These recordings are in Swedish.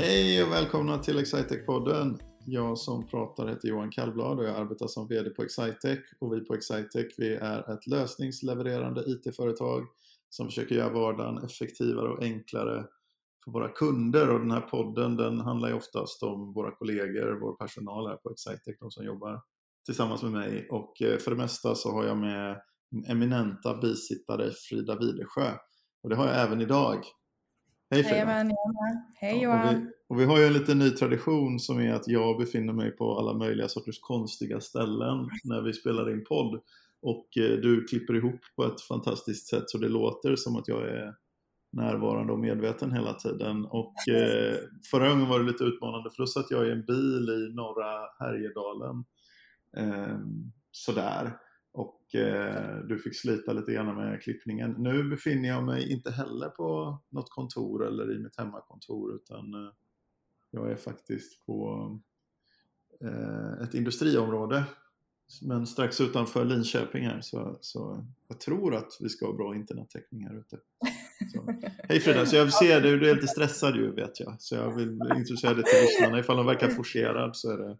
Hej och välkomna till Excitec-podden. Jag som pratar heter Johan Kallblad och jag arbetar som VD på Excitec. Och vi på Excitec vi är ett lösningslevererande IT-företag som försöker göra vardagen effektivare och enklare för våra kunder. Och den här podden den handlar ju oftast om våra kollegor, vår personal här på Excitec, de som jobbar tillsammans med mig. Och eh, för det mesta så har jag med eminenta bisittare Frida Widesjö. Och det har jag även idag. Hej Frida! Hej, Hej Johan! Ja, och, vi, och vi har ju en liten ny tradition som är att jag befinner mig på alla möjliga sorters konstiga ställen när vi spelar in podd. Och eh, du klipper ihop på ett fantastiskt sätt så det låter som att jag är närvarande och medveten hela tiden. Och eh, förra gången var det lite utmanande för då satt jag i en bil i norra Härjedalen. Eh, sådär. Och eh, du fick slita lite grann med klippningen. Nu befinner jag mig inte heller på något kontor eller i mitt hemmakontor utan eh, jag är faktiskt på eh, ett industriområde men strax utanför Linköping här så, så jag tror att vi ska ha bra internettäckning här ute. Så. Hej Frida, så jag ser dig, du är lite stressad ju vet jag. Så jag vill introducera dig till lyssnarna. Ifall de verkar forcerad så är det,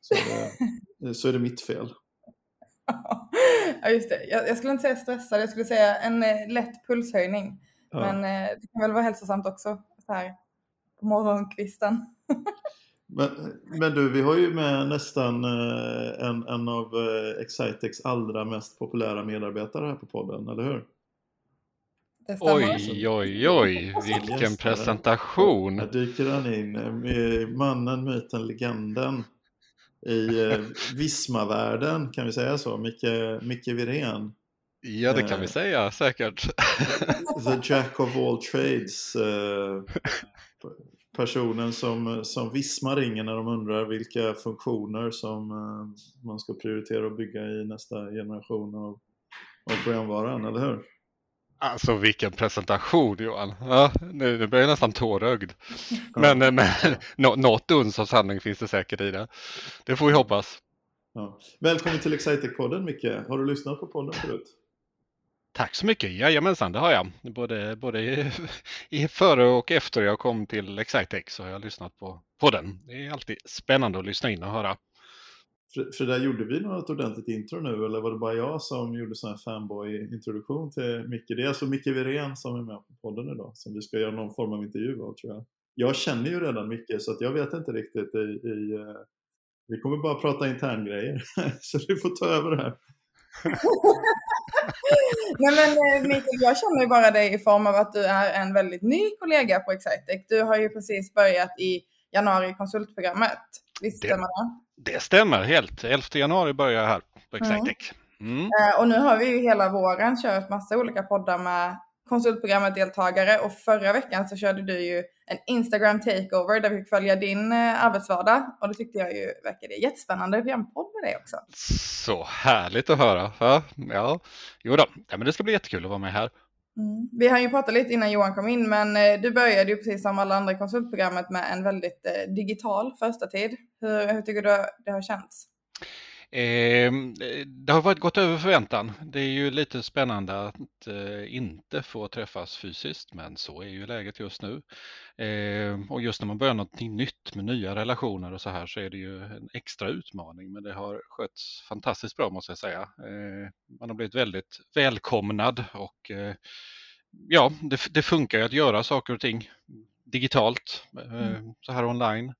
så är det, så är det mitt fel. Ja just det, jag, jag, skulle inte säga stressad, jag skulle säga en eh, lätt pulshöjning. Ja. Men eh, det kan väl vara hälsosamt också så här på morgonkvisten. Men, men, du, vi har ju med nästan eh, en, en av eh, Excitex allra mest populära medarbetare här på podden, eller hur? Oj, oj, oj, vilken presentation! Här dyker han in, med mannen, myten, legenden i eh, Visma-världen, kan vi säga så? Micke, Micke Wirén. Ja, det kan eh, vi säga säkert. The Jack of all trades. Eh, personen som, som Visma ringer när de undrar vilka funktioner som eh, man ska prioritera att bygga i nästa generation av, av programvaran, eller hur? Alltså vilken presentation Johan! Ja, nu, nu blir jag nästan tårögd. Men, ja. men något uns av sanning finns det säkert i det. Det får vi hoppas. Ja. Välkommen till Excitec-podden Micke. Har du lyssnat på podden förut? Tack så mycket! Jajamensan, det har jag. Både, både i, i före och efter jag kom till Excitec så har jag lyssnat på podden. Det är alltid spännande att lyssna in och höra. För, för där gjorde vi något ordentligt intro nu eller var det bara jag som gjorde sån här fanboy-introduktion till Micke? Det är alltså Micke Wirén som är med på podden idag som vi ska göra någon form av intervju av tror jag. Jag känner ju redan Micke så att jag vet inte riktigt i, i uh, vi kommer bara prata interngrejer så du får ta över det här. Nej men eh, Mikael, jag känner ju bara dig i form av att du är en väldigt ny kollega på Excitec. Du har ju precis börjat i januari konsultprogrammet. Visst stämmer det? Det stämmer helt. 11 januari börjar jag här på Excitec. Mm. Mm. Och nu har vi ju hela våren kört massa olika poddar med konsultprogrammet-deltagare och förra veckan så körde du ju en Instagram takeover där vi fick följa din eh, arbetsvardag och det tyckte jag ju verkade jättespännande. Vi har en podd med dig också. Så härligt att höra. Ja, ja. jo då. Ja, men det ska bli jättekul att vara med här. Mm. Vi har ju pratat lite innan Johan kom in, men eh, du började ju precis som alla andra i konsultprogrammet med en väldigt eh, digital första tid. Hur, hur tycker du det har känts? Eh, det har varit gått över förväntan. Det är ju lite spännande att eh, inte få träffas fysiskt, men så är ju läget just nu. Eh, och just när man börjar något nytt med nya relationer och så här så är det ju en extra utmaning, men det har skötts fantastiskt bra måste jag säga. Eh, man har blivit väldigt välkomnad och eh, ja, det, det, funkar ju att göra saker och ting digitalt, mm. så här online.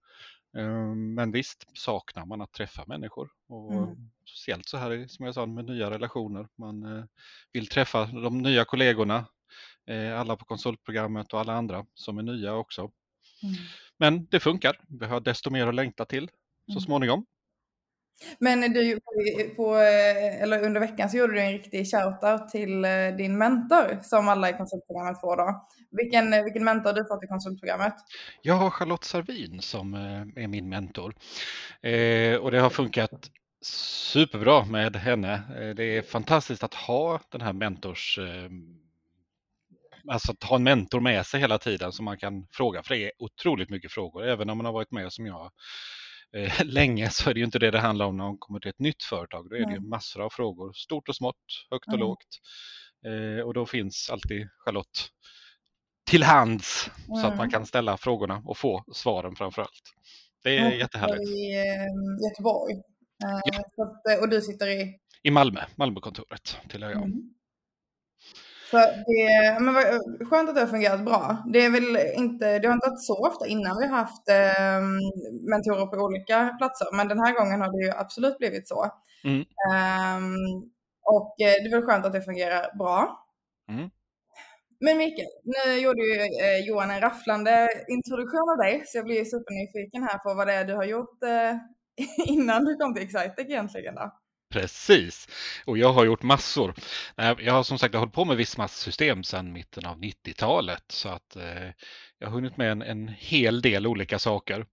Ehm, men visst saknar man att träffa människor och mm. speciellt så här som jag sa med nya relationer. Man eh, vill träffa de nya kollegorna, eh, alla på konsultprogrammet och alla andra som är nya också. Mm. Men det funkar. Vi har desto mer att längta till så mm. småningom. Men du, på, eller under veckan så gjorde du en riktig shoutout till eh, din mentor som alla i konsultprogrammet får då. Vilken, eh, vilken mentor har du fått i konsultprogrammet? Jag har Charlotte Sarvin som eh, är min mentor. Eh, och det har funkat superbra med henne. Det är fantastiskt att ha den här mentors alltså att ha en mentor med sig hela tiden som man kan fråga, för det är otroligt mycket frågor, även om man har varit med som jag eh, länge så är det ju inte det det handlar om när man kommer till ett nytt företag. Då är det ju massor av frågor, stort och smått, högt och mm. lågt. Eh, och då finns alltid Charlotte till hands mm. så att man mm. kan ställa frågorna och få svaren framför allt. Det är och jättehärligt. I eh, Göteborg. Eh, ja. Och du sitter i? I Malmö, Malmökontoret tillhör jag. Mm. Så det, men vad, skönt att det har fungerat bra. Det, är väl inte, det har inte varit så ofta innan vi har haft eh, mentorer på olika platser, men den här gången har det ju absolut blivit så. Mm. Um, och eh, det är väl skönt att det fungerar bra. Mm. Men Mikael, nu gjorde ju eh, Johan en rafflande introduktion av dig, så jag blir supernyfiken här på vad det är du har gjort eh, innan du kom till Excitec egentligen. Då. Precis, och jag har gjort massor. Jag har som sagt hållit på med Vismas-system sedan mitten av 90-talet så att eh, jag har hunnit med en, en hel del olika saker.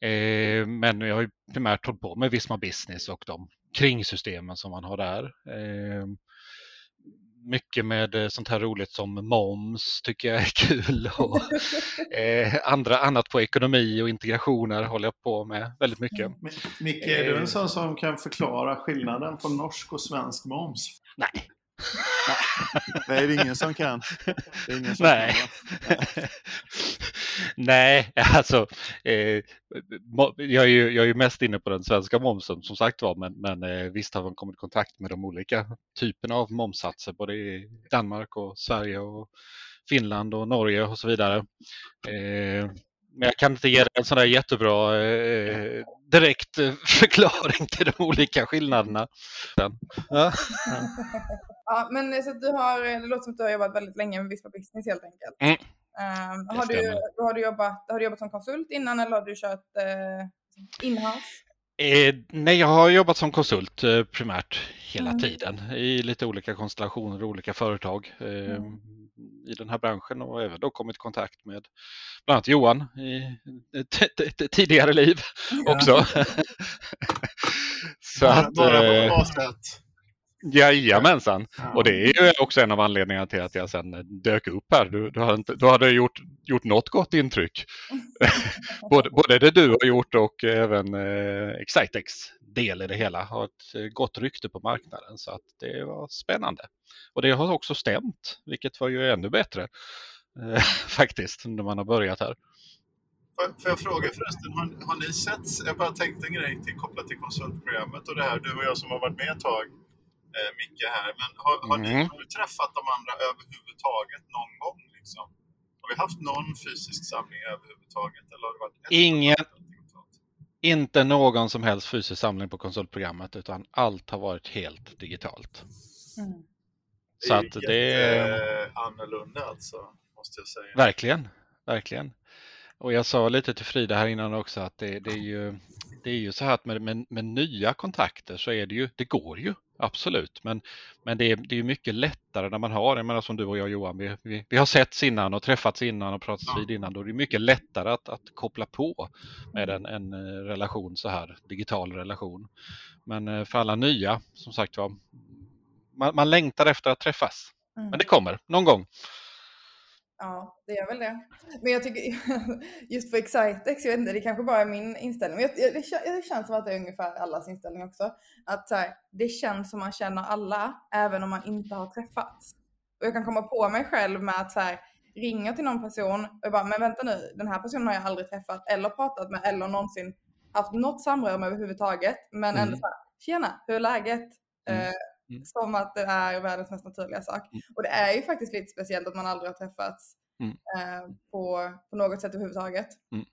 Eh, men jag har ju primärt hållit på med Visma Business och de kringsystemen som man har där. Eh, mycket med eh, sånt här roligt som moms tycker jag är kul och eh, andra, annat på ekonomi och integrationer håller jag på med väldigt mycket. Mm. Micke, är du en eh. sån som kan förklara skillnaden på norsk och svensk moms? Nej. Nej, det är ingen som kan. Det är ingen som Nej. Kan. Nej, alltså eh, jag, är ju, jag är ju mest inne på den svenska momsen som sagt var, men, men eh, visst har man kommit i kontakt med de olika typerna av momssatser både i Danmark och Sverige och Finland och Norge och så vidare. Eh, men jag kan inte ge en sån där jättebra eh, direkt eh, förklaring till de olika skillnaderna. Ja. ja, men så du har, det låter som att du har jobbat väldigt länge med Vispa Business helt enkelt. Mm. Um, har, du, har, du jobbat, har du jobbat som konsult innan eller har du kört uh, inhouse? Eh, nej, jag har jobbat som konsult eh, primärt hela mm. tiden i lite olika konstellationer och olika företag eh, mm. i den här branschen och även då kommit i kontakt med bland annat Johan i ett tidigare liv också. Så att, bara på bra sätt. Jajamensan, ja. och det är ju också en av anledningarna till att jag sen dök upp här. Du, du, har, inte, du hade gjort, gjort något gott intryck. både, både det du har gjort och även eh, Excitex del i det hela har ett eh, gott rykte på marknaden så att det var spännande. Och det har också stämt, vilket var ju ännu bättre eh, faktiskt när man har börjat här. Får jag fråga förresten, har, har ni sett, jag bara tänkte en grej till, kopplat till konsultprogrammet och det här, du och jag som har varit med ett tag eh, Micke här. Men har, har, mm. ni, har du träffat de andra överhuvudtaget någon gång? Liksom? Har vi haft någon fysisk samling överhuvudtaget? Eller har det varit Ingen, inte någon som helst fysisk samling på konsultprogrammet utan allt har varit helt digitalt. Mm. Så det är att det är annorlunda alltså, måste jag säga. Verkligen, verkligen. Och jag sa lite till Frida här innan också att det, det är, ju, det är ju så här att med, med, med, nya kontakter så är det ju, det går ju absolut. Men, men det, är, det är mycket lättare när man har, jag menar som du och jag Johan, vi, vi, vi har setts innan och träffats innan och pratats vid innan. Då är det mycket lättare att, att koppla på med en, en eh, relation så här, digital relation. Men eh, för alla nya, som sagt var, man, man längtar efter att träffas. Mm. Men det kommer någon gång. Ja, det gör väl det. Men jag tycker just på Excitex, jag vet inte, det kanske bara är min inställning. Men jag, det, det känns som att det är ungefär allas inställning också. Att så här, det känns som man känner alla, även om man inte har träffats. Och jag kan komma på mig själv med att så här, ringa till någon person och bara, men vänta nu, den här personen har jag aldrig träffat eller pratat med eller någonsin haft något samröre med överhuvudtaget. Men mm. ändå så här, tjena, hur är läget? Mm. Uh, Mm. Som att det är världens mest naturliga sak. Mm. Och det är ju faktiskt lite speciellt att man aldrig har träffats mm. eh, på, på något sätt överhuvudtaget. Mm.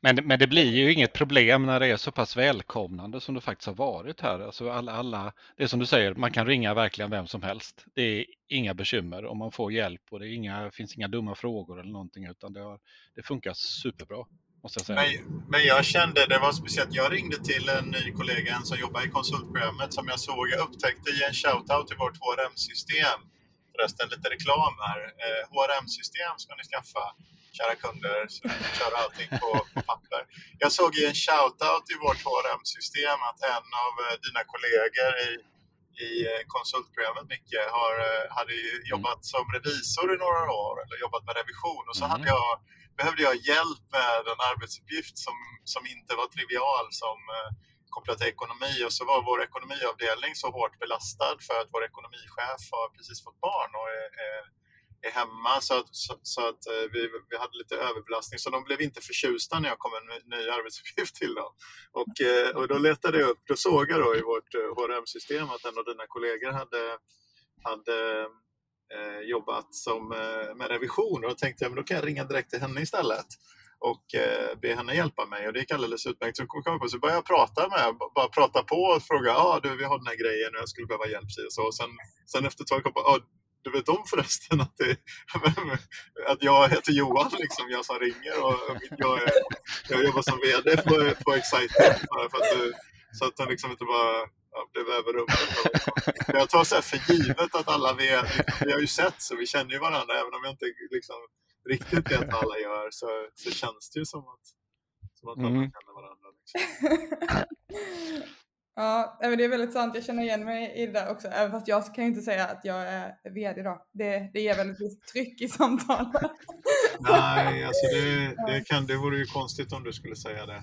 Men, men det blir ju inget problem när det är så pass välkomnande som det faktiskt har varit här. Alltså alla, alla, det är som du säger, man kan ringa verkligen vem som helst. Det är inga bekymmer och man får hjälp och det inga, finns inga dumma frågor eller någonting utan det, har, det funkar superbra. Måste jag säga. Men, men jag kände, det var speciellt, jag ringde till en ny kollega som jobbar i konsultprogrammet som jag såg, jag upptäckte i en shoutout till vårt HRM-system. Förresten lite reklam här. Eh, HRM-system ska ni skaffa, kära kunder, köra allting på, på papper. Jag såg i en shoutout i vårt HRM-system att en av eh, dina kollegor i i eh, konsultprogrammet mycket har, eh, hade jobbat som revisor i några år eller jobbat med revision och så mm. hade jag behövde jag hjälp med en arbetsuppgift som, som inte var trivial som eh, kopplat till ekonomi. Och så var vår ekonomiavdelning så hårt belastad för att vår ekonomichef har precis fått barn och är, är, är hemma. Så att, så, så att eh, vi, vi hade lite överbelastning. Så de blev inte förtjusta när jag kom en ny arbetsuppgift till dem. Och, eh, och då letade jag upp, då såg jag då i vårt eh, HRM-system att en av dina kollegor hade, hade eh, jobbat som, eh, med revision och då tänkte jag men då kan jag ringa direkt till henne istället och eh, be henne hjälpa mig och det gick alldeles utmärkt. Så, kom på, så började jag prata med bara prata på och fråga, ja ah, du vi har den här grejen och jag skulle behöva hjälp. Så, och sen, sen efter ett tag kom jag på, ah, du vet om förresten att, det, att jag heter Johan, liksom, jag som ringer och jag, är, jag jobbar som VD på, på Exciter. För att, så att han liksom inte bara ja, blev överrumplad. Jag tar så för givet att alla vet, vi har ju sett så vi känner ju varandra även om jag inte liksom, riktigt vet vad alla gör så, så känns det ju som att, som att alla mm. känner varandra. Liksom. Ja, men det är väldigt sant. Jag känner igen mig i det där också. Även fast jag kan ju inte säga att jag är VD då. Det, det ger väldigt tryck i samtalet. Nej, alltså det, det, kan, det vore ju konstigt om du skulle säga det.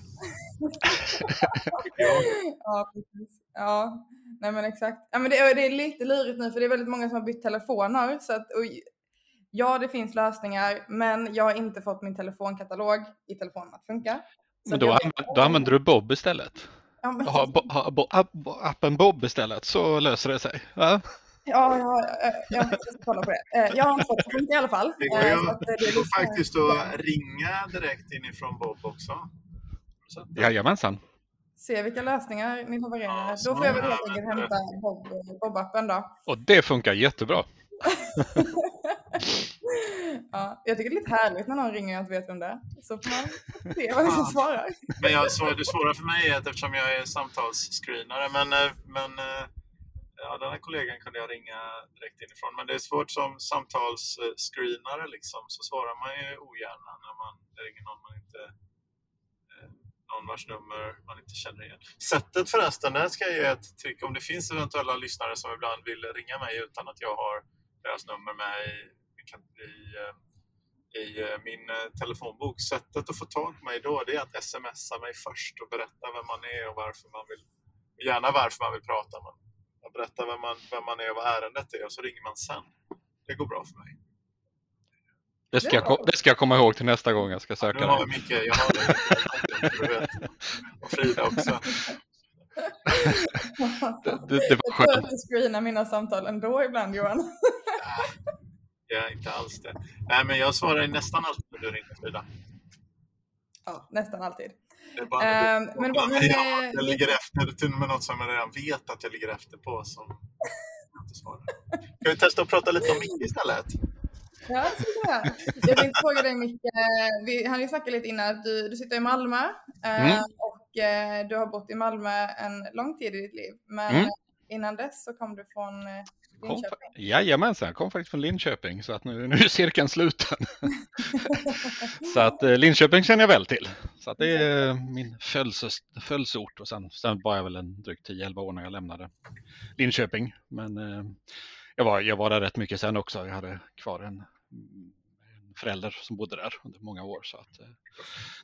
ja, precis. Ja, nej men exakt. Ja, men det, det, är lite lurigt nu för det är väldigt många som har bytt telefoner. Så att, och, ja, det finns lösningar, men jag har inte fått min telefonkatalog i telefonen att funka. men då, använder, då använder du Bob istället? Ja, men... ha, ha, ha, appen Bob istället så löser det sig. Ja, ja, ja jag ska kolla på det. Eh, jag har inte fått det i alla fall. Det går, ju, eh, det, det går faktiskt att ringa direkt inifrån Bob också. Jajamensan. Se vilka lösningar ni havererar. Ja, då får jag väl helt enkelt hämta Bob-appen då. Och det funkar jättebra. ja, jag tycker det är lite härligt när någon ringer och inte vet vem det är. Så får man se vad som svarar. Men jag, så, det svåra för mig är att eftersom jag är samtalsscreenare, men, eh, men eh, ja, den här kollegan kunde jag ringa direkt inifrån. Men det är svårt som samtalsscreenare liksom, så svarar man ju ogärna när man ringer någon man inte eh, någon vars nummer man inte känner igen. Sättet förresten, där ska jag ge ett tryck om det finns eventuella lyssnare som ibland vill ringa mig utan att jag har deras nummer med i, i, eh, i eh, min eh, telefonbok. Sättet att få tag på mig då det är att smsa mig först och berätta vem man är och varför man vill, gärna varför man vill prata. Men berätta vem man, vem man är och vad ärendet är och så ringer man sen. Det går bra för mig. Det ska, jag, det ska jag komma ihåg till nästa gång jag ska söka. Ja, nu har jag Micke, jag har det. Och Frida också det, det, det var skönt. Jag tror att du screenar mina samtal ändå ibland Johan. ja, inte alls det. Nej, men jag svarar nästan alltid när du ringer Frida. Ja, nästan alltid. Bara, um, men, men, men, jag, jag ligger efter, till och med något som jag redan vet att jag ligger efter på. Som jag inte svarar. Ska vi testa att prata lite om Micke istället? Ja, jag. Jag tänkte fråga dig Micke, vi hann ju snacka lite innan att du, du sitter i Malmö mm. Ehm, och eh, du har bott i Malmö en lång tid i ditt liv. Men mm. innan dess så kom du från eh. Kom, jajamensan, jag kom faktiskt från Linköping så att nu, nu är cirkeln sluten. så att eh, Linköping känner jag väl till. Så att det är min födelseort och sen, sen var jag väl en drygt 10-11 år när jag lämnade Linköping. Men jag, var, jag var där rätt mycket sen också. Jag hade kvar en förälder som bodde där under många år. Så att, eh,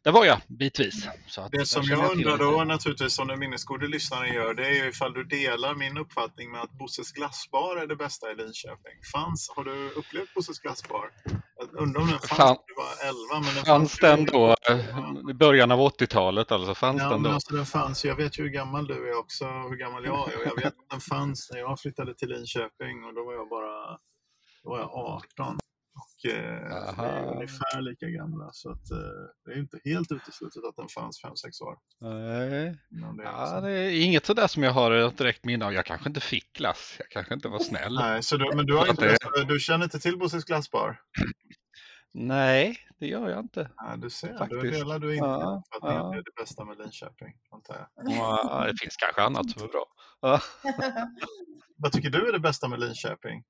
där var jag bitvis. Så att, det som jag, jag undrar då naturligtvis, som den minnesgode lyssnaren gör, det är ju ifall du delar min uppfattning med att Bosses glassbar är det bästa i Linköping. Fanns, har du upplevt Bosses glassbar? Jag undrar om den fanns Fan, du var 11. Men den fanns, den då i början av 80-talet? Alltså, fanns ja, den då? Alltså, den fanns, jag vet ju hur gammal du är också, hur gammal jag är. Och jag vet att den fanns när jag flyttade till Linköping och då var jag bara då var jag 18 eh, vi är ungefär lika gamla. Så att, eh, det är inte helt uteslutet att den fanns 5-6 år. Nej, det, ja, liksom... det är inget sådär som jag har ett direkt minne av. Jag kanske inte fick glass, jag kanske inte var snäll. Nej, så du, men du, har inte, det... du känner inte till Bosses glassbar? Nej, det gör jag inte. Ja, du ser, Faktiskt. du delar du inte ja, att ja. det är det bästa med Linköping, antar jag. Ja, det finns kanske annat som är bra. Vad tycker du är det bästa med Linköping?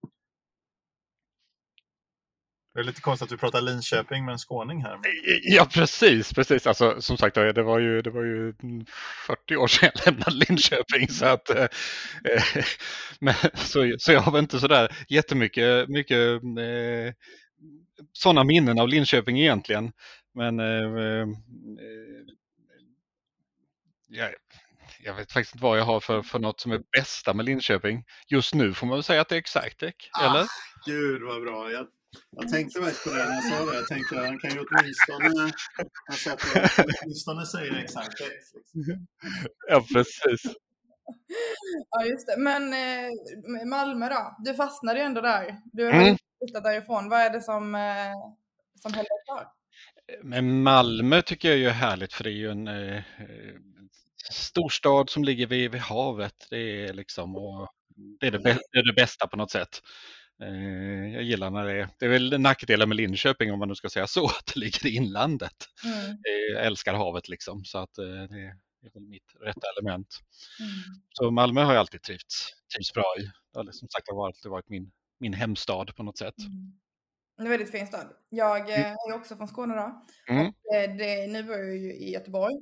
Det är lite konstigt att du pratar Linköping med en skåning här. Ja, precis. precis. Alltså, som sagt, det var, ju, det var ju 40 år sedan jag lämnade Linköping. Så, att, eh, eh men, så, så jag har inte sådär jättemycket mycket, eh, sådana minnen av Linköping egentligen. Men eh, eh jag, jag vet faktiskt inte vad jag har för, för något som är bästa med Linköping. Just nu får man väl säga att det är Excitec, ah, eller? Gud vad bra. Jag, Jag tänkte mest på det när jag sa det. Jag tänkte att han kan ju åtminstone, åtminstone säga exakt X. Liksom. Ja, precis. Ja, just det. Men eh, Malmö då? Du fastnade ju ändå där. Du har Mm. flyttat därifrån. Vad är det som, eh, som håller dig kvar? Men Malmö tycker jag är ju härligt för det är ju en eh, storstad som ligger vid, vid havet. Det är liksom och det är det, det är det bästa på något sätt. Eh, jag gillar när det är, det är väl nackdelen med Linköping om man nu ska säga så, att det ligger i inlandet. Mm. Eh, Jag älskar havet liksom så att eh, det är väl mitt rätta element. Mm. Så Malmö har jag alltid trivts, trivts bra i. Det har liksom sagt har alltid varit min, min hemstad på något sätt. Mm. Det är en väldigt fin stad. Jag eh, är också från Skåne då. Mm. Det, nu bor jag ju i Göteborg.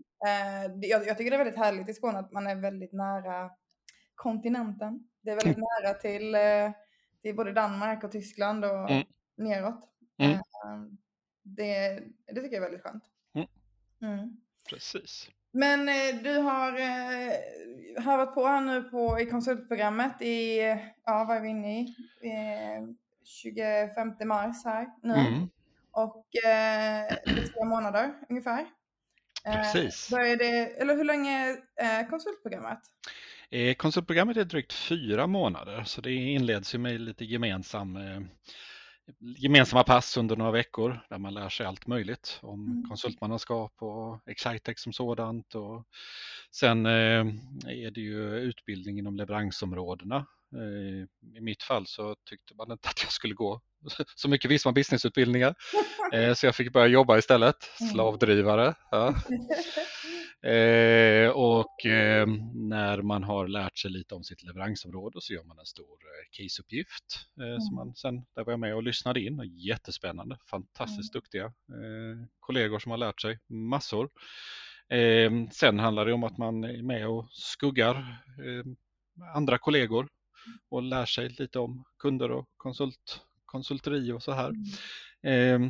Det, jag, jag tycker det är väldigt härligt i Skåne att man är väldigt nära kontinenten. Det är väldigt nära till, eh, till både Danmark och Tyskland och Mm. neråt. Mm. Eh, det, det tycker jag är väldigt skönt. Mm. Mm. Precis. Men eh, du har eh, harvat på här nu på, i konsultprogrammet i, ja vad är vi inne i? Eh, 25 mars här nu. Mm. Och eh, det är tre månader ungefär. Eh, Precis. började, eller hur länge är konsultprogrammet? Eh, Konsultprogrammet är drygt fyra månader så det inleds ju med lite gemensam, eh, gemensamma pass under några veckor där man lär sig allt möjligt om Mm. konsultmannaskap och Excitec som sådant. Och sen eh, är det ju utbildning inom leveransområdena. I mitt fall så tyckte man inte att jag skulle gå så mycket Visma businessutbildningar eh, så jag fick börja jobba istället, Mm. slavdrivare. Ja. Eh, och eh, när man har lärt sig lite om sitt leveransområde så gör man en stor eh, caseuppgift eh, som man sen, där var jag med och lyssnade in. Jättespännande, fantastiskt duktiga eh, kollegor som har lärt sig massor. Sen handlar det om att man är med och skuggar andra kollegor och lär sig lite om kunder och konsult, konsulteri och så här. Eh,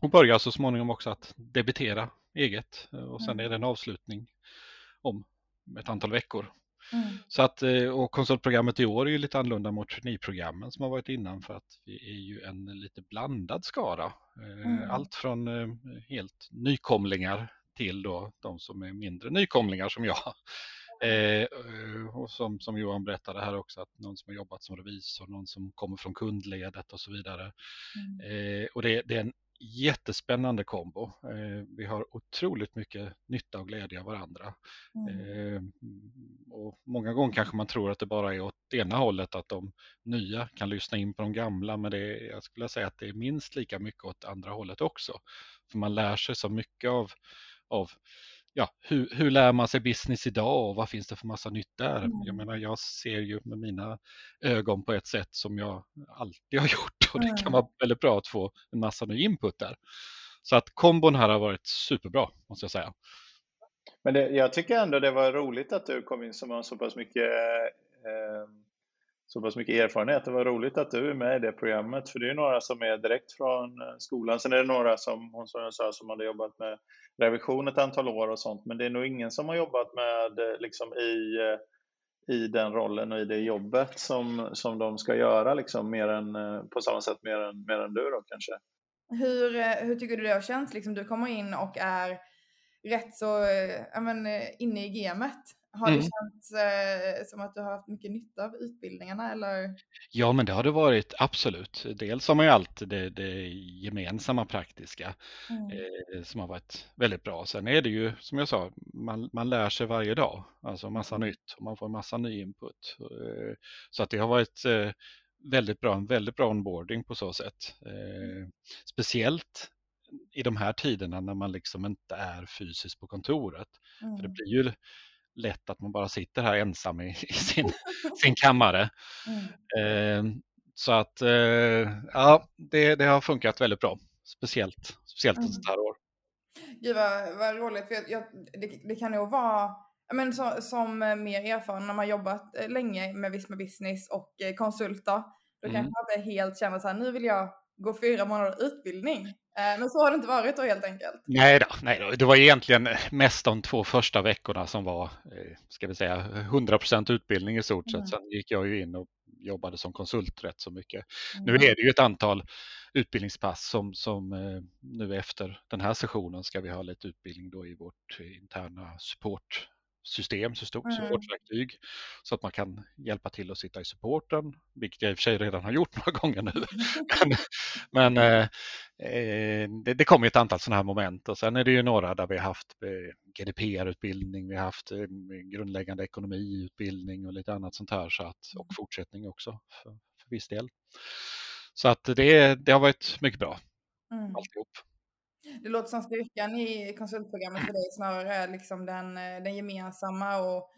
och börjar så småningom också att debitera eget eh, och sen Mm. är det en avslutning om ett antal veckor. Mm. Så att, eh, och konsultprogrammet i år är ju lite annorlunda mot traineeprogrammen som har varit innan för att vi är ju en lite blandad skara. Eh, Mm. Allt från helt nykomlingar till då de som är mindre nykomlingar som jag. Eh, eh, och som, som Johan berättade här också, att någon som har jobbat som revisor, någon som kommer från kundledet och så vidare. Mm. Eh, och det, det är en jättespännande kombo. Eh, vi har otroligt mycket nytta och glädje av varandra. Mm. Eh, och många gånger kanske man tror att det bara är åt ena hållet, att de nya kan lyssna in på de gamla, men det är, jag skulle säga att det är minst lika mycket åt andra hållet också. För man lär sig så mycket av, av ja, hur, hur lär man sig business idag och vad finns det för massa nytt där? Mm. Jag menar, jag ser ju med mina ögon på ett sätt som jag alltid har gjort och det kan vara väldigt bra att få en massa ny input där. Så att kombon här har varit superbra, måste jag säga. Men det, jag tycker ändå det var roligt att du kom in som har så pass mycket, eh, så pass mycket erfarenhet. Det var roligt att du är med i det programmet, för det är några som är direkt från eh, skolan. Sen är det några som hon som jag sa som hade jobbat med revision ett antal år och sånt, men det är nog ingen som har jobbat med eh, liksom i, eh, i den rollen och i det jobbet som, som de ska göra, liksom, mer än, på samma sätt mer än, mer än du då kanske. Hur, hur tycker du det har känts? Liksom, du kommer in och är rätt så men, inne i gamet. Har det Mm. känts eh, som att du har haft mycket nytta av utbildningarna? Eller? Ja, men det har det varit absolut. Dels har man ju alltid det, det gemensamma praktiska Mm. eh, som har varit väldigt bra. Sen är det ju som jag sa, man, man lär sig varje dag, alltså massa nytt och man får massa ny input. Eh, så att det har varit eh, väldigt bra, en väldigt bra onboarding på så sätt. Eh, speciellt i de här tiderna när man liksom inte är fysiskt på kontoret. Mm. För det blir ju lätt att man bara sitter här ensam i, i sin, sin kammare. Mm. Eh, så att eh, ja, det, det har funkat väldigt bra. Speciellt, speciellt Mm. ett sånt här år. Gud vad, vad roligt. För jag, jag, det, det kan nog vara, men så, som eh, mer erfaren när man jobbat eh, länge med Visma Business och eh, konsulter. Då Mm. kanske man inte helt känner så här, nu vill jag gå fyra månader utbildning. Eh, men så har det inte varit då helt enkelt. Nej då, nej då, det var egentligen mest de två första veckorna som var, eh, ska vi säga, 100% utbildning i stort sett. Mm. Sen gick jag ju in och jobbade som konsult rätt så mycket. Mm. Nu är det ju ett antal utbildningspass som, som eh, nu efter den här sessionen ska vi ha lite utbildning då i vårt interna support system, supportverktyg, så att man kan hjälpa till att sitta i supporten, vilket jag i och för sig redan har gjort några gånger nu. men, men det, det kommer ett antal sådana här moment och sen är det ju några där vi har haft eh, GDPR-utbildning, vi har haft eh, grundläggande ekonomiutbildning och lite annat sånt här så att, och mm. fortsättning också för, för viss del. Så att det, det har varit mycket bra mm. alltihop. Det låter som styrkan i konsultprogrammet för dig snarare är liksom den, eh, den gemensamma och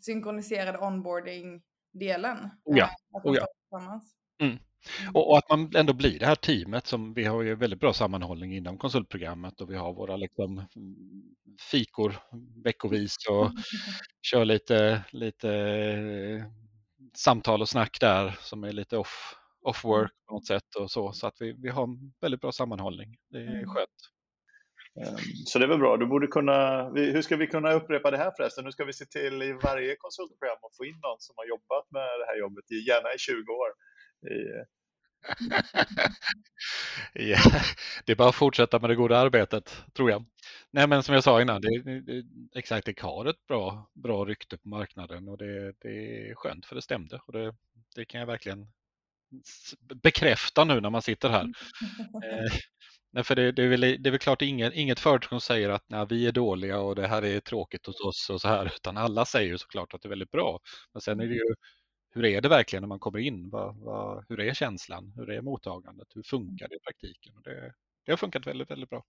synkroniserade onboarding-delen. Oh ja. Oh ja. Mm. Mm. Och, och, att man ändå blir det här teamet som vi har ju väldigt bra sammanhållning inom konsultprogrammet och vi har våra liksom fikor veckovis och kör lite, lite eh, samtal och snack där som är lite off, off work på något sätt och så. Så att vi, vi har en väldigt bra sammanhållning. Det är mm. skönt. Ehm, så det är väl bra. Du borde kunna, hur ska vi kunna upprepa det här förresten? Nu ska vi se till i varje konsultprogram att få in någon som har jobbat med det här jobbet, gärna i 20 år. I... ja, det är bara att fortsätta med det goda arbetet, tror jag. Nej, men som jag sa innan, det, det, Exactic har ett bra, bra rykte på marknaden och det, det är skönt för det stämde och det, det kan jag verkligen bekräfta nu när man sitter här. Eh, Nej, för det, det, är väl, det är väl klart inget, inget företag som säger att nej, vi är dåliga och det här är tråkigt hos oss och så här, utan alla säger ju såklart att det är väldigt bra. Men sen är det ju, hur är det verkligen när man kommer in? Vad, vad, hur är känslan? Hur är mottagandet? Hur funkar det i praktiken? Och det, det har funkat väldigt, väldigt bra.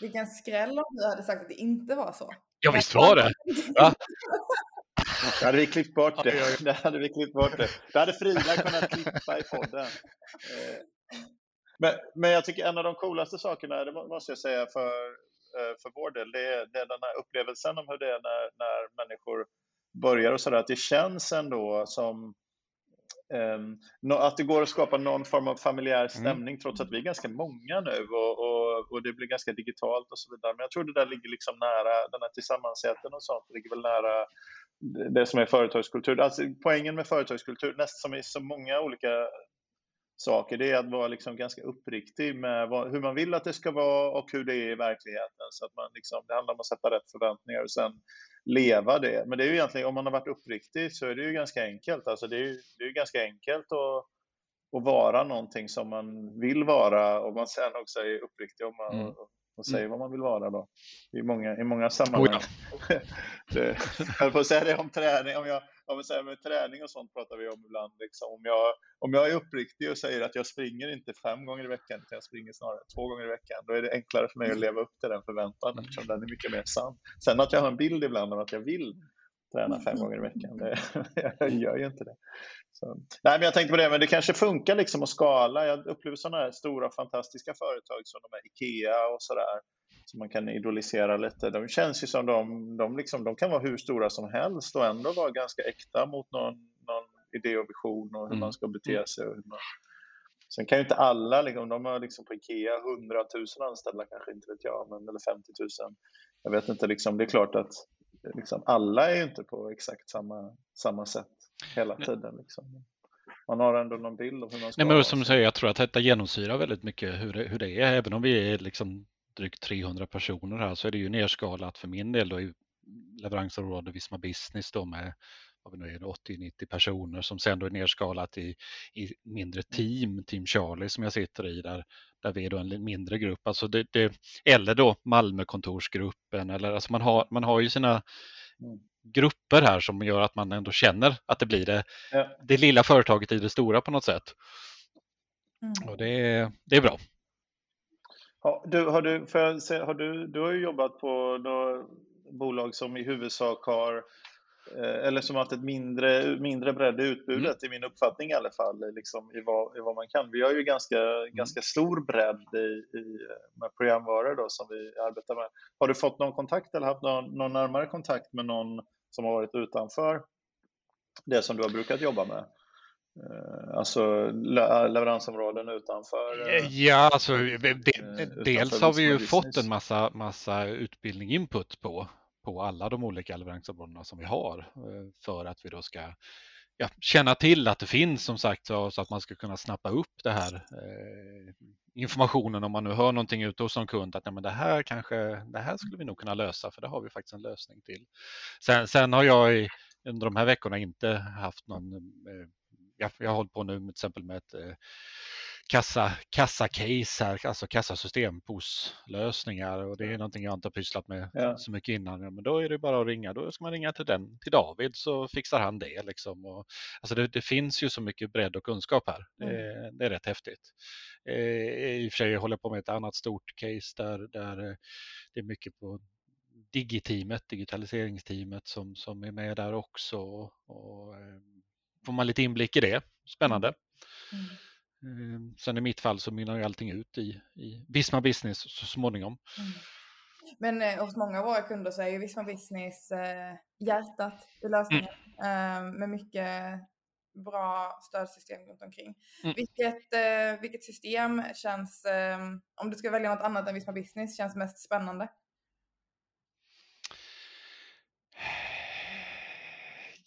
Vilken skräll om du hade sagt att det inte var så. Ja, visst var det. Ja. Då hade vi klippt bort det. Det hade vi klippt bort det. Då hade Frida kunnat klippa i podden. Eh, men, men jag tycker en av de coolaste sakerna, det måste jag säga för, eh, för vår del, det är, det är den här upplevelsen om hur det är när, när människor börjar och sådär, att det känns ändå som Um, att det går att skapa någon form av familjär mm. stämning mm. trots att vi är ganska många nu och, och, och, det blir ganska digitalt och så vidare. Men jag tror det där ligger liksom nära den här tillsammansätten och sånt. Det ligger väl nära det som är företagskultur. Alltså, poängen med företagskultur, nästan som i så många olika saker, det är att vara liksom ganska uppriktig med vad, hur man vill att det ska vara och hur det är i verkligheten. Så att man liksom, det handlar om att sätta rätt förväntningar och sen leva det. Men det är ju egentligen, om man har varit uppriktig så är det ju ganska enkelt. Alltså det är ju det är ganska enkelt att, att vara någonting som man vill vara om man sen också är uppriktig om man, mm. och, och säger mm. vad man vill vara då. I många, i många sammanhang. Oh ja. det, jag får säga det om träning, om jag, om jag säger med träning och sånt pratar vi om ibland. Liksom. Om, jag, om jag är uppriktig och säger att jag springer inte fem gånger i veckan, utan jag springer snarare två gånger i veckan, då är det enklare för mig att leva upp till den förväntan eftersom den är mycket mer sann. Sen att jag har en bild ibland av att jag vill träna fem gånger i veckan, det, jag gör ju inte det. Så. Nej, men jag tänkte på det, men det kanske funkar liksom att skala. Jag upplever sådana här stora fantastiska företag som de här IKEA och sådär som man kan idolisera lite. De känns ju som de, de, liksom, de kan vara hur stora som helst och ändå vara ganska äkta mot någon, någon idé och vision och hur mm. man ska bete mm. sig. Och hur man... Sen kan ju inte alla, liksom, de har liksom på Ikea 100 000 anställda kanske, inte vet jag, men, eller 50 000. Jag vet inte, liksom, det är klart att liksom, alla är ju inte på exakt samma, samma sätt hela tiden. Liksom. Man har ändå någon bild av hur man ska Nej, men som du säger, jag tror att detta genomsyrar väldigt mycket hur det, hur det är, även om vi är liksom drygt 300 personer här så är det ju nerskalat för min del då i leveransområde Visma Business då med 80-90 personer som sen då är nerskalat i, i mindre team, Team Charlie som jag sitter i där, där vi är då en mindre grupp. Alltså det, det, eller då Malmökontorsgruppen eller alltså man har, man har ju sina mm. grupper här som gör att man ändå känner att det blir det, ja. det lilla företaget i det stora på något sätt. Mm. Och det, det är bra. Ja, du, har du, för har du, du har ju jobbat på bolag som i huvudsak har eller som haft ett mindre, mindre bredd i utbudet, mm. i min uppfattning i alla fall, liksom, i, vad, i vad man kan. Vi har ju ganska, mm. ganska stor bredd i, i, med programvaror då, som vi arbetar med. Har du fått någon kontakt eller haft någon, någon närmare kontakt med någon som har varit utanför det som du har brukat jobba med? Eh, alltså leveransområden utanför? Eh, ja, alltså de, eh, dels har vi ju fått en massa, massa utbildning input på, på alla de olika leveransområdena som vi har eh, för att vi då ska ja, känna till att det finns som sagt så, så, att man ska kunna snappa upp det här eh, informationen om man nu hör någonting ute hos en kund att nej, men det här kanske det här skulle vi nog kunna lösa för det har vi faktiskt en lösning till. Sen, sen har jag i, under de här veckorna inte haft någon eh, jag, jag har hållit på nu med, till exempel med ett eh, kassa, kassacase här, alltså kassasystem, POS-lösningar och det är någonting jag inte har pysslat med ja. så mycket innan. Ja, men då är det bara att ringa, då ska man ringa till den, till David så fixar han det. Liksom. Och, alltså det, det finns ju så mycket bredd och kunskap här. Mm. Det, det, är rätt häftigt. Eh, I och för sig håller jag på med ett annat stort case där, där eh, det är mycket på digiteamet, digitaliseringsteamet som, som är med där också. Och, och eh, får man lite inblick i det, spännande. Mm. Ehm, sen i mitt fall så mynnar ju allting ut i, i Visma Business så småningom. Mm. Men eh, hos många av våra kunder så är ju Visma Business eh, hjärtat i lösningen mm. eh, med mycket bra stödsystem runt omkring. Mm. Vilket, eh, vilket system känns, ehm, om du ska välja något annat än Visma Business, känns mest spännande?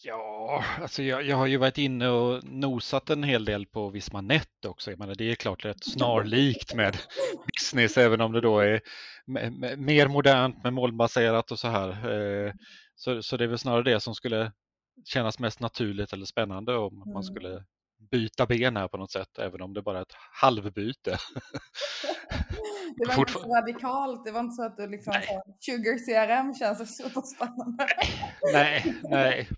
Ja, alltså jag, jag har ju varit inne och nosat en hel del på Visma Net också. Jag menar, det är klart rätt snarlikt med business, även om det då är mer modernt med molnbaserat och så här. Eh, så, så det är väl snarare det som skulle kännas mest naturligt eller spännande om man mm. skulle byta ben här på något sätt, även om det bara är ett halvbyte. Det var inte så radikalt, det var inte så att du liksom sa Sugar CRM känns superspännande. nej, nej,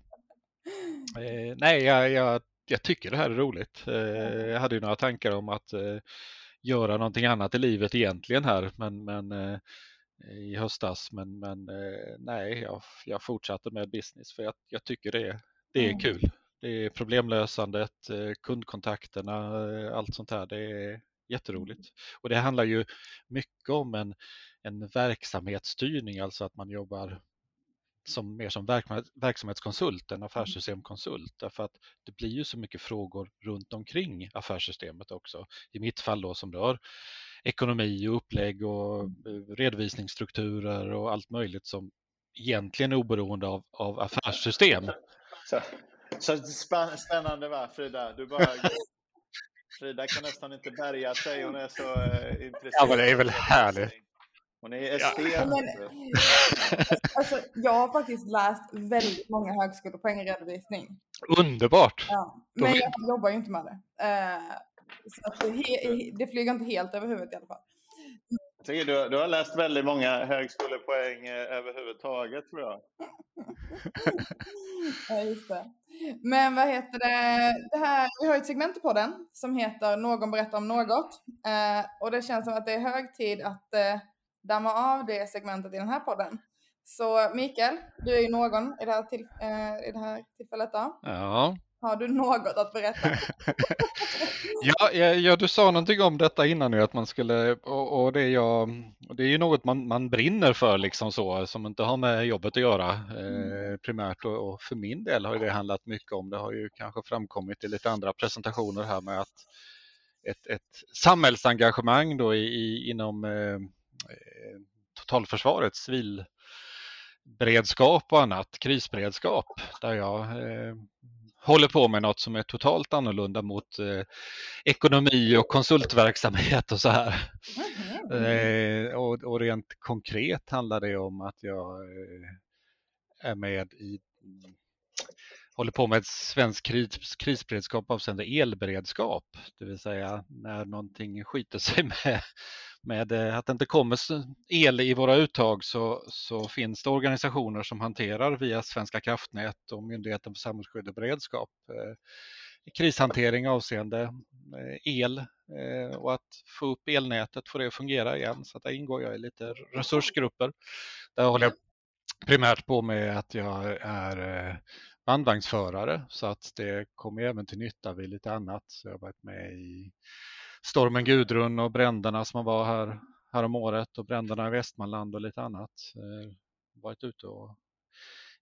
Eh, nej, jag, jag, jag, tycker det här är roligt. Eh, jag hade ju några tankar om att eh, göra någonting annat i livet egentligen här, men, men eh, i höstas. Men, men eh, nej, jag, jag fortsatte med business för jag, jag tycker det, det är mm. kul. Det är problemlösandet, kundkontakterna, allt sånt här. Det är jätteroligt. Och det handlar ju mycket om en, en verksamhetsstyrning, alltså att man jobbar som, mer som verksamhetskonsult än affärssystemkonsult därför att det blir ju så mycket frågor runt omkring affärssystemet också. I mitt fall då som rör ekonomi och upplägg och eh, redovisningsstrukturer och allt möjligt som egentligen är oberoende av, av affärssystem. Så, så spännande va Frida? Du bara, Frida kan nästan inte bärga sig, hon är så eh, intresserad. Ja men det är väl härligt. Hon är estet. Ja. alltså, jag har faktiskt läst väldigt många högskolepoäng i redovisning. Underbart! Ja, men jag jobbar ju inte med det. Uh, så det, det flyger inte helt över huvudet i alla fall. Du, du har läst väldigt många högskolepoäng eh, överhuvudtaget tror jag. ja, just det. Men vad heter det? det här, vi har ett segment på den som heter Någon berättar om något. Eh, och det känns som att det är hög tid att eh, damma av det segmentet i den här podden. Så Mikael, du är ju någon i det här, till, eh, i det här tillfället då. Ja. Har du något att berätta? ja, ja, du sa någonting om detta innan nu att man skulle, och, och det, är jag, det är ju något man, man brinner för liksom så, som inte har med jobbet att göra eh, mm. primärt och, och, för min del har det handlat mycket om, det har ju kanske framkommit i lite andra presentationer här med att ett, ett samhällsengagemang då i, i inom eh, Eh, totalförsvaret, civilberedskap och annat, krisberedskap, där jag eh, håller på med något som är totalt annorlunda mot eh, ekonomi och konsultverksamhet och så här. Mm. Eh, och, och, rent konkret handlar det om att jag eh, är med i håller på med svensk kris, krisberedskap avseende elberedskap, det vill säga när någonting skiter sig med med eh, att det inte kommer el i våra uttag så, så finns det organisationer som hanterar via Svenska kraftnät och Myndigheten för samhällsskydd och beredskap eh, krishantering avseende eh, el och att få upp elnätet, få det att fungera igen. Så där ingår jag i lite resursgrupper. Där håller jag primärt på med att jag är bandvagnsförare så att det kommer även till nytta vid lite annat. Så jag har varit med i stormen Gudrun och bränderna som var här, här om året och bränderna i Västmanland och lite annat. Eh, varit ute och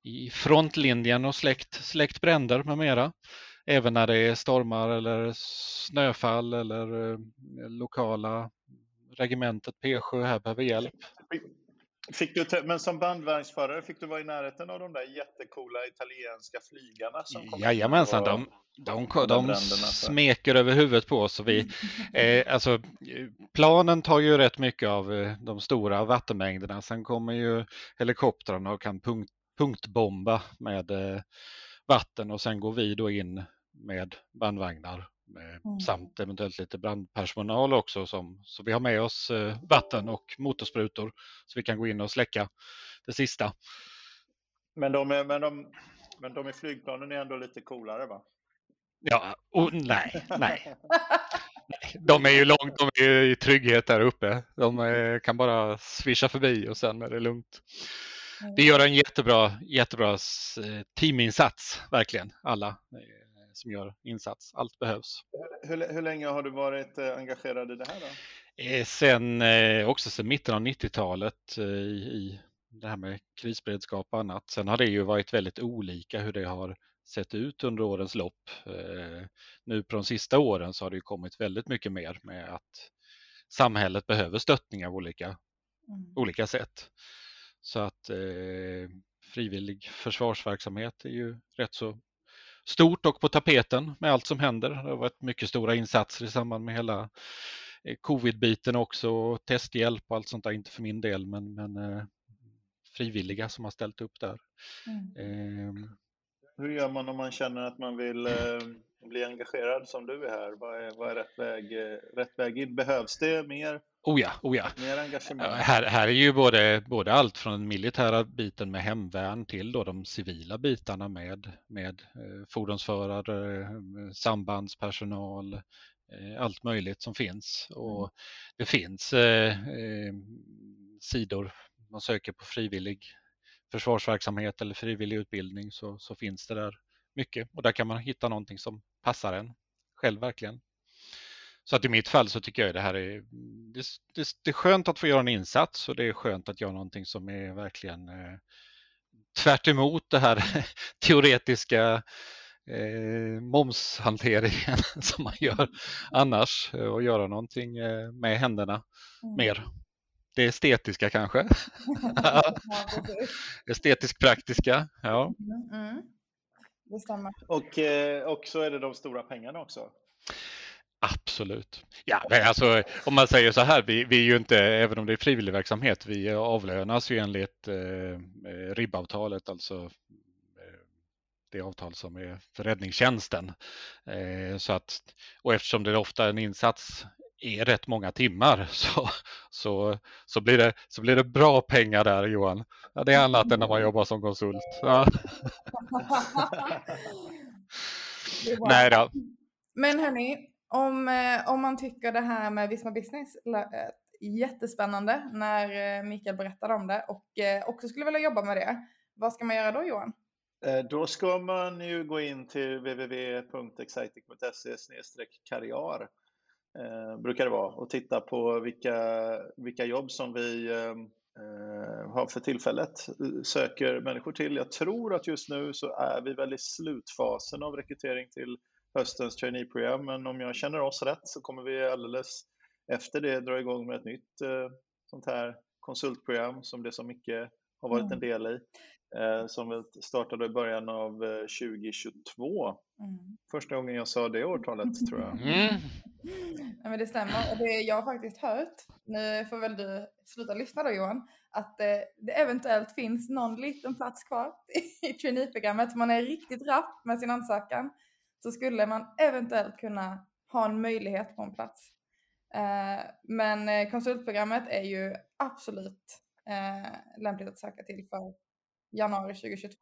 i frontlinjen och släckt, släckt bränder med mera. Även när det är stormar eller snöfall eller eh, lokala regementet P7 här behöver hjälp. Fick du, men som bandvagnsförare, fick du vara i närheten av de där jättekola italienska flygarna? Som kom Jajamensan, de, de, de, de smeker över huvudet på oss. Vi, eh, alltså, planen tar ju rätt mycket av eh, de stora vattenmängderna. Sen kommer ju helikoptrarna och kan punkt, punktbomba med eh, vatten och sen går vi då in med bandvagnar mm. samt eventuellt lite brandpersonal också. Som, så vi har med oss eh, vatten och motorsprutor så vi kan gå in och släcka det sista. Men de, är, men de, men de i flygplanen är ändå lite coolare va? Ja, oh, nej, nej. De är ju långt, de är i trygghet där uppe. De är, kan bara svischa förbi och sen är det lugnt. Vi gör en jättebra, jättebra eh, teaminsats, verkligen, alla som gör insats. Allt behövs. Hur, hur länge har du varit eh, engagerad i det här? Då? Eh, sen, eh, också sedan mitten av 90-talet i, i det här med krisberedskap och annat. Sen har det ju varit väldigt olika hur det har sett ut under årens lopp. Nu på de sista åren så har det kommit väldigt mycket mer med att samhället behöver stöttning av olika, mm. olika sätt. Så att eh, frivillig försvarsverksamhet är ju rätt så stort och på tapeten med allt som händer. Det har varit mycket stora insatser i samband med hela eh, covid-biten också, och testhjälp och allt sånt där, inte för min del, men, men eh, frivilliga som har ställt upp där. Mm. Eh, Hur gör man om man känner att man vill eh, bli engagerad som du är här? Vad är, vad är rätt, väg, eh, rätt väg in? Behövs det mer Oh ja, oh ja. Här, här är ju både, både allt från den militära biten med hemvärn till då de civila bitarna med, med eh, fordonsförare, eh, sambandspersonal, eh, allt möjligt som finns. Och mm. det finns eh, sidor man söker på frivillig försvarsverksamhet eller frivillig utbildning så, så finns det där mycket och där kan man hitta någonting som passar en själv verkligen. Så att i mitt fall så tycker jag det här är, det, det, det, är skönt att få göra en insats och det är skönt att göra någonting som är verkligen eh, tvärt det här teoretiska eh, momshanteringen som man gör annars och göra någonting eh, med händerna mm. mer. Det estetiska kanske. Estetisk praktiska, ja. Mm, mm. Det stämmer. Och, eh, och så är det de stora pengarna också. Absolut. Ja, men alltså, om man säger så här, vi, vi är ju inte, även om det är frivillig verksamhet, vi avlönas ju enligt eh, ribbavtalet, alltså eh, det avtal som är för räddningstjänsten. Eh, så att, och eftersom det ofta är en insats är rätt många timmar så, så, så, blir, det, så blir det bra pengar där Johan. Ja, det är annat än när man jobbar som konsult. Ja. Nej då. Men hörni, om, eh, om man tycker det här med Visma Business lät eh, jättespännande när eh, Mikael berättade om det och också skulle vilja jobba med det. Vad ska man göra då Johan? Då ska man ju gå in till www.exciting.se karriär brukar det vara och titta på vilka, vilka jobb som vi har för tillfället söker människor till. Jag tror att just nu så är vi väl i slutfasen av rekrytering till höstens traineeprogram, men om jag känner oss rätt så kommer vi alldeles efter det dra igång med ett nytt eh, sånt här konsultprogram som det som mycket har varit mm. en del i. Eh, som startade i början av 2022. Eh, mm. Första gången jag sa det årtalet tror jag. Mm. Ja, men det stämmer. Och det jag har faktiskt hört, nu får väl du sluta lyssna då Johan, att eh, det eventuellt finns någon liten plats kvar i traineeprogrammet. Man är riktigt rapp med sin ansökan så skulle man eventuellt kunna ha en möjlighet på en plats. Eh, men eh, konsultprogrammet är ju absolut eh, lämpligt att söka till för januari 2022.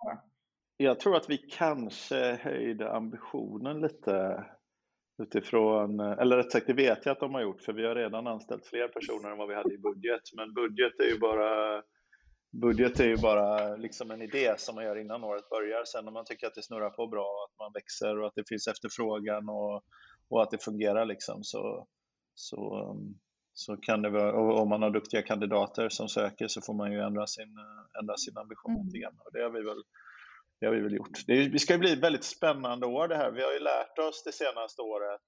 Jag tror att vi kanske höjde ambitionen lite utifrån, eller rätt sagt det vet jag att de har gjort för vi har redan anställt fler personer än vad vi hade i budget. Men budget är ju bara budget är ju bara liksom en idé som man gör innan året börjar. Sen om man tycker att det snurrar på bra, att man växer och att det finns efterfrågan och, och att det fungerar liksom så, så, så kan det vara, och om man har duktiga kandidater som söker så får man ju ändra sin, ändra sin ambition mm. lite grann. Och det har vi väl, det har vi väl gjort. Det, det ska bli ett väldigt spännande år det här. Vi har ju lärt oss det senaste året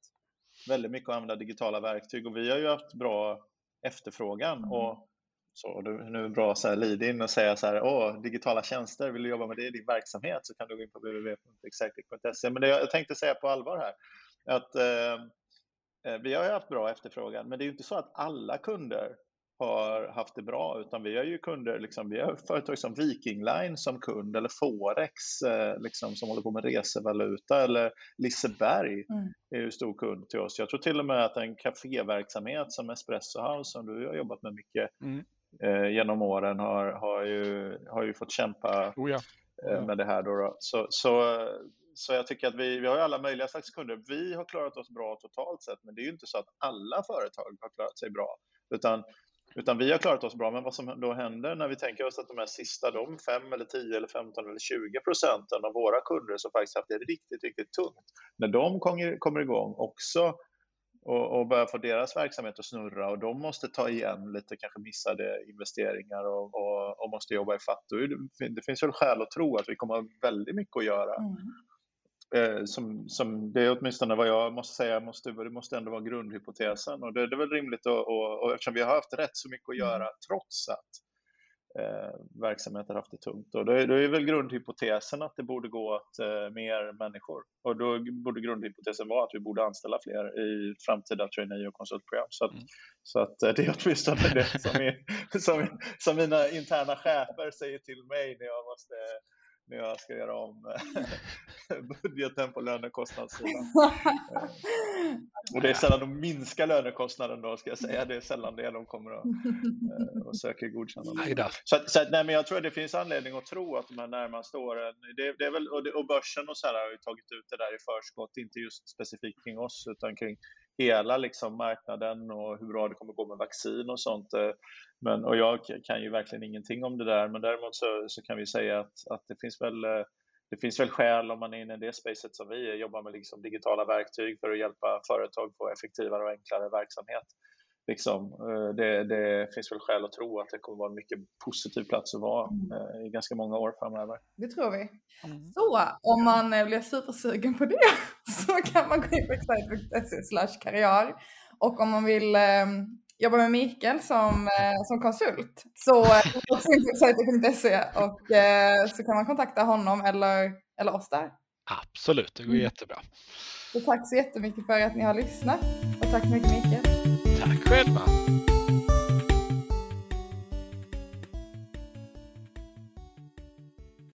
väldigt mycket att använda digitala verktyg och vi har ju haft bra efterfrågan. Mm. Och så nu är det bra så här lead in och säga så här, åh, digitala tjänster, vill du jobba med det i din verksamhet så kan du gå in på www.exactic.se. Men det jag tänkte säga på allvar här, att eh, eh, vi har ju haft bra efterfrågan, men det är ju inte så att alla kunder har haft det bra, utan vi har ju kunder, liksom, vi har företag som Viking Line som kund eller Forex eh, liksom, som håller på med resevaluta eller Liseberg mm. är ju stor kund till oss. Jag tror till och med att en kaféverksamhet som Espresso House som du har jobbat med mycket mm. Eh, genom åren har, har, ju, har ju fått kämpa oh ja. Oh ja. med det här. Då, då. Så, så, så jag tycker att vi, vi har alla möjliga slags kunder. Vi har klarat oss bra totalt sett, men det är ju inte så att alla företag har klarat sig bra. Utan utan vi har klarat oss bra, men vad som då händer när vi tänker oss att de här sista, de 5 eller 10 eller 15 eller 20 procenten av våra kunder som faktiskt haft det riktigt, riktigt tungt, när de kommer igång också och, och börjar få deras verksamhet att snurra och de måste ta igen lite kanske missade investeringar och, och, och måste jobba i fatt. Det finns väl skäl att tro att vi kommer ha väldigt mycket att göra. Mm. Eh, som, som, det är åtminstone vad jag måste säga, måste, det måste ändå vara grundhypotesen. Och det, det är väl rimligt, att, och, och eftersom vi har haft rätt så mycket att göra mm. trots att eh, verksamheter haft det tungt. Och då, är, då är väl grundhypotesen att det borde gå åt eh, mer människor. Och då borde grundhypotesen vara att vi borde anställa fler i framtida trainee och konsultprogram. Så att, mm. så att eh, det är åtminstone det som, är, som, som mina interna chefer säger till mig när jag måste när jag ska göra om eh, budgeten på lönekostnadssidan. Och det är sällan de minskar lönekostnaden då, ska jag säga. Det är sällan det de kommer att och eh, söker godkännande. Så, så nej, men jag tror att det finns anledning att tro att de här närmaste åren, det, det är väl, och, det, och börsen och så här har ju tagit ut det där i förskott, inte just specifikt kring oss, utan kring hela liksom marknaden och hur bra det kommer gå med vaccin och sånt. Eh, men, och jag kan ju verkligen ingenting om det där, men däremot så, så kan vi säga att, att det finns väl eh, det finns väl skäl om man är inne i det spacet som vi är, jobbar med liksom digitala verktyg för att hjälpa företag få effektivare och enklare verksamhet. Liksom, det, det, finns väl skäl att tro att det kommer vara en mycket positiv plats att vara mm. i ganska många år framöver. Det tror vi. Mm. Så om man blir supersugen på det så kan man gå in på excite.se karriär och om man vill jobbar med Mikael som, eh, som konsult. Så exciter.se eh, och eh, så kan man kontakta honom eller, eller oss där. Absolut, det går mm. jättebra. Så tack så jättemycket för att ni har lyssnat och tack så mycket Mikael. Tack själva.